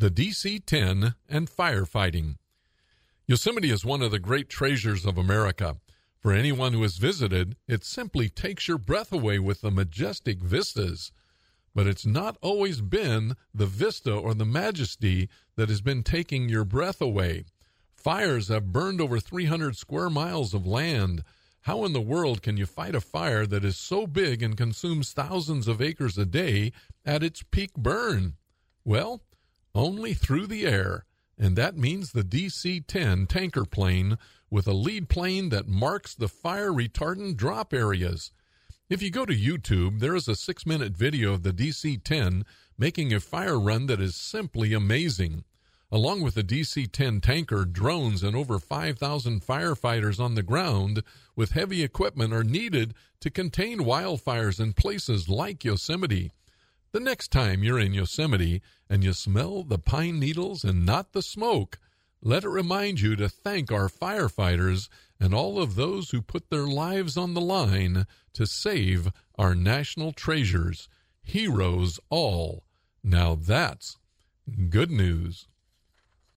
the DC 10, and firefighting. Yosemite is one of the great treasures of America. For anyone who has visited, it simply takes your breath away with the majestic vistas. But it's not always been the vista or the majesty that has been taking your breath away. Fires have burned over 300 square miles of land. How in the world can you fight a fire that is so big and consumes thousands of acres a day at its peak burn? Well, only through the air, and that means the DC 10 tanker plane with a lead plane that marks the fire retardant drop areas. If you go to YouTube, there is a six minute video of the DC 10 making a fire run that is simply amazing. Along with the DC 10 tanker, drones, and over 5,000 firefighters on the ground with heavy equipment are needed to contain wildfires in places like Yosemite. The next time you're in Yosemite and you smell the pine needles and not the smoke, let it remind you to thank our firefighters and all of those who put their lives on the line to save our national treasures. Heroes all. Now that's good news.